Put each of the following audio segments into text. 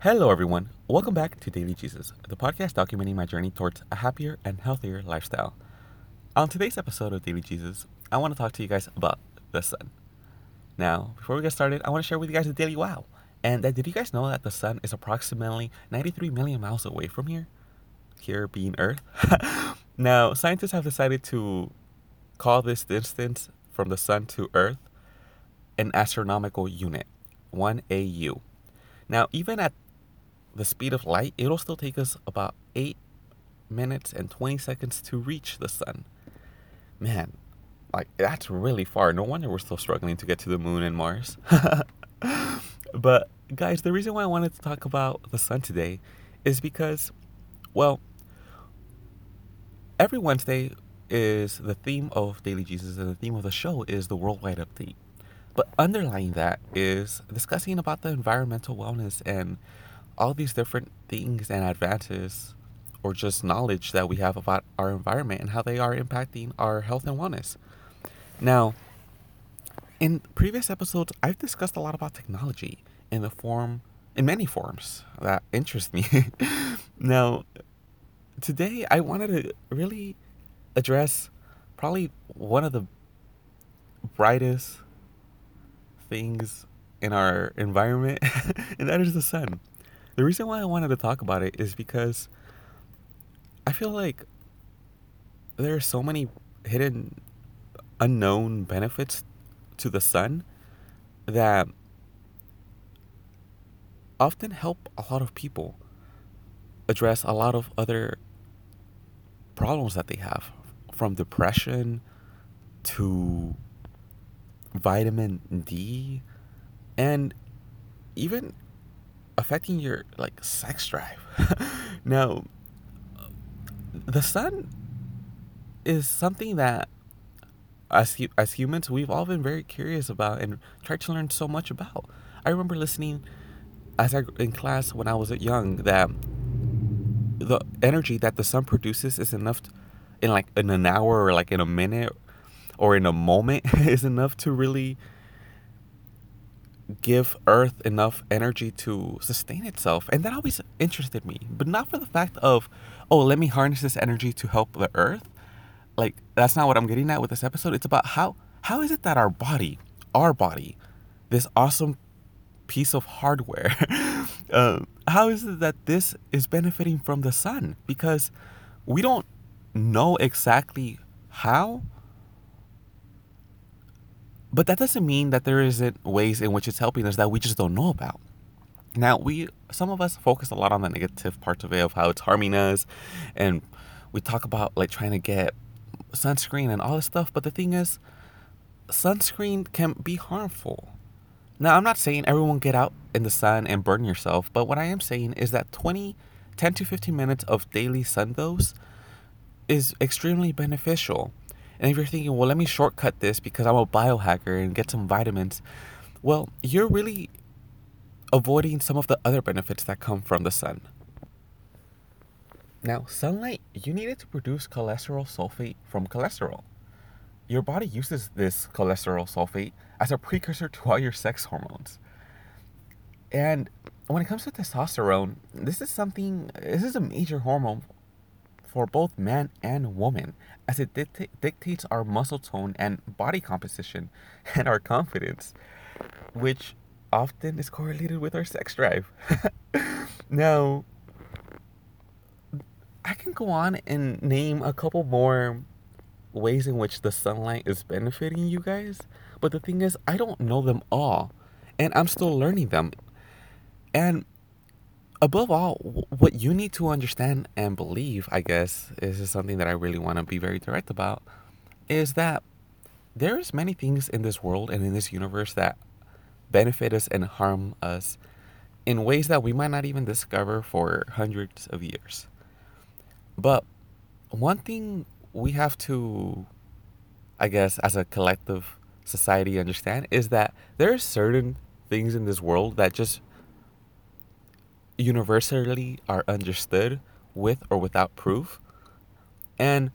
Hello, everyone. Welcome back to Daily Jesus, the podcast documenting my journey towards a happier and healthier lifestyle. On today's episode of Daily Jesus, I want to talk to you guys about the sun. Now, before we get started, I want to share with you guys a daily wow. And that did you guys know that the sun is approximately 93 million miles away from here? Here being Earth. now, scientists have decided to call this distance from the sun to Earth an astronomical unit, 1 AU. Now, even at the speed of light, it'll still take us about 8 minutes and 20 seconds to reach the sun. Man, like that's really far. No wonder we're still struggling to get to the moon and Mars. but guys, the reason why I wanted to talk about the sun today is because well, every Wednesday is the theme of Daily Jesus and the theme of the show is the worldwide update. But underlying that is discussing about the environmental wellness and all these different things and advances or just knowledge that we have about our environment and how they are impacting our health and wellness. Now, in previous episodes, I've discussed a lot about technology in the form, in many forms that interest me. now, today I wanted to really address probably one of the brightest things in our environment, and that is the sun. The reason why I wanted to talk about it is because I feel like there are so many hidden, unknown benefits to the sun that often help a lot of people address a lot of other problems that they have from depression to vitamin D and even affecting your like sex drive. now, the sun is something that as as humans we've all been very curious about and tried to learn so much about. I remember listening as I in class when I was young that the energy that the sun produces is enough in like in an hour or like in a minute or in a moment is enough to really give earth enough energy to sustain itself. And that always interested me but not for the fact of oh let me harness this energy to help the earth. Like that's not what i'm getting at with this episode. It's about how how is it that our body our body this awesome piece of hardware uh, how is it that this is benefiting from the sun? Because we don't know exactly how but that doesn't mean that there isn't ways in which it's helping us that we just don't know about. Now, we some of us focus a lot on the negative parts of it of how it's harming us and we talk about like trying to get sunscreen and all this stuff, but the thing is sunscreen can be harmful. Now, I'm not saying everyone get out in the sun and burn yourself, but what I am saying is that 20 10 to 15 minutes of daily sun dose is extremely beneficial. And if you're thinking, well, let me shortcut this because I'm a biohacker and get some vitamins, well, you're really avoiding some of the other benefits that come from the sun. Now, sunlight, you need it to produce cholesterol sulfate from cholesterol. Your body uses this cholesterol sulfate as a precursor to all your sex hormones. And when it comes to testosterone, this is something, this is a major hormone for both man and woman, as it dicta- dictates our muscle tone and body composition and our confidence, which often is correlated with our sex drive. now, I can go on and name a couple more ways in which the sunlight is benefiting you guys, but the thing is, I don't know them all, and I'm still learning them. And above all, what you need to understand and believe, I guess, is something that I really want to be very direct about, is that there's many things in this world and in this universe that benefit us and harm us in ways that we might not even discover for hundreds of years. But one thing we have to, I guess, as a collective society understand is that there are certain things in this world that just universally are understood with or without proof. And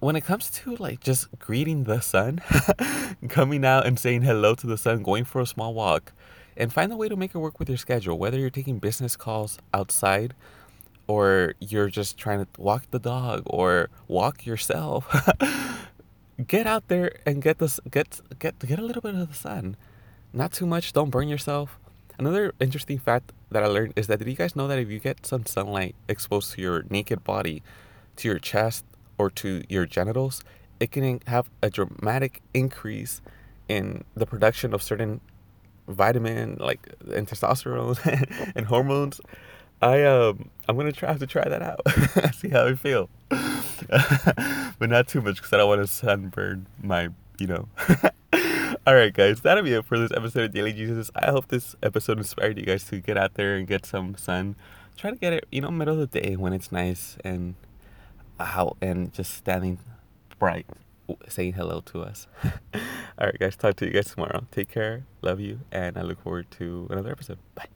when it comes to like just greeting the sun, coming out and saying hello to the sun, going for a small walk, and find a way to make it work with your schedule. Whether you're taking business calls outside, or you're just trying to walk the dog or walk yourself, get out there and get this get get get a little bit of the sun. Not too much. Don't burn yourself. Another interesting fact that I learned is that did you guys know that if you get some sunlight exposed to your naked body, to your chest or to your genitals, it can have a dramatic increase in the production of certain vitamin like and testosterone and hormones. I um I'm gonna try have to try that out. See how I feel, but not too much because I don't want to sunburn my you know. All right, guys, that'll be it for this episode of Daily Jesus. I hope this episode inspired you guys to get out there and get some sun. Try to get it, you know, middle of the day when it's nice and out and just standing bright saying hello to us. All right, guys, talk to you guys tomorrow. Take care. Love you. And I look forward to another episode. Bye.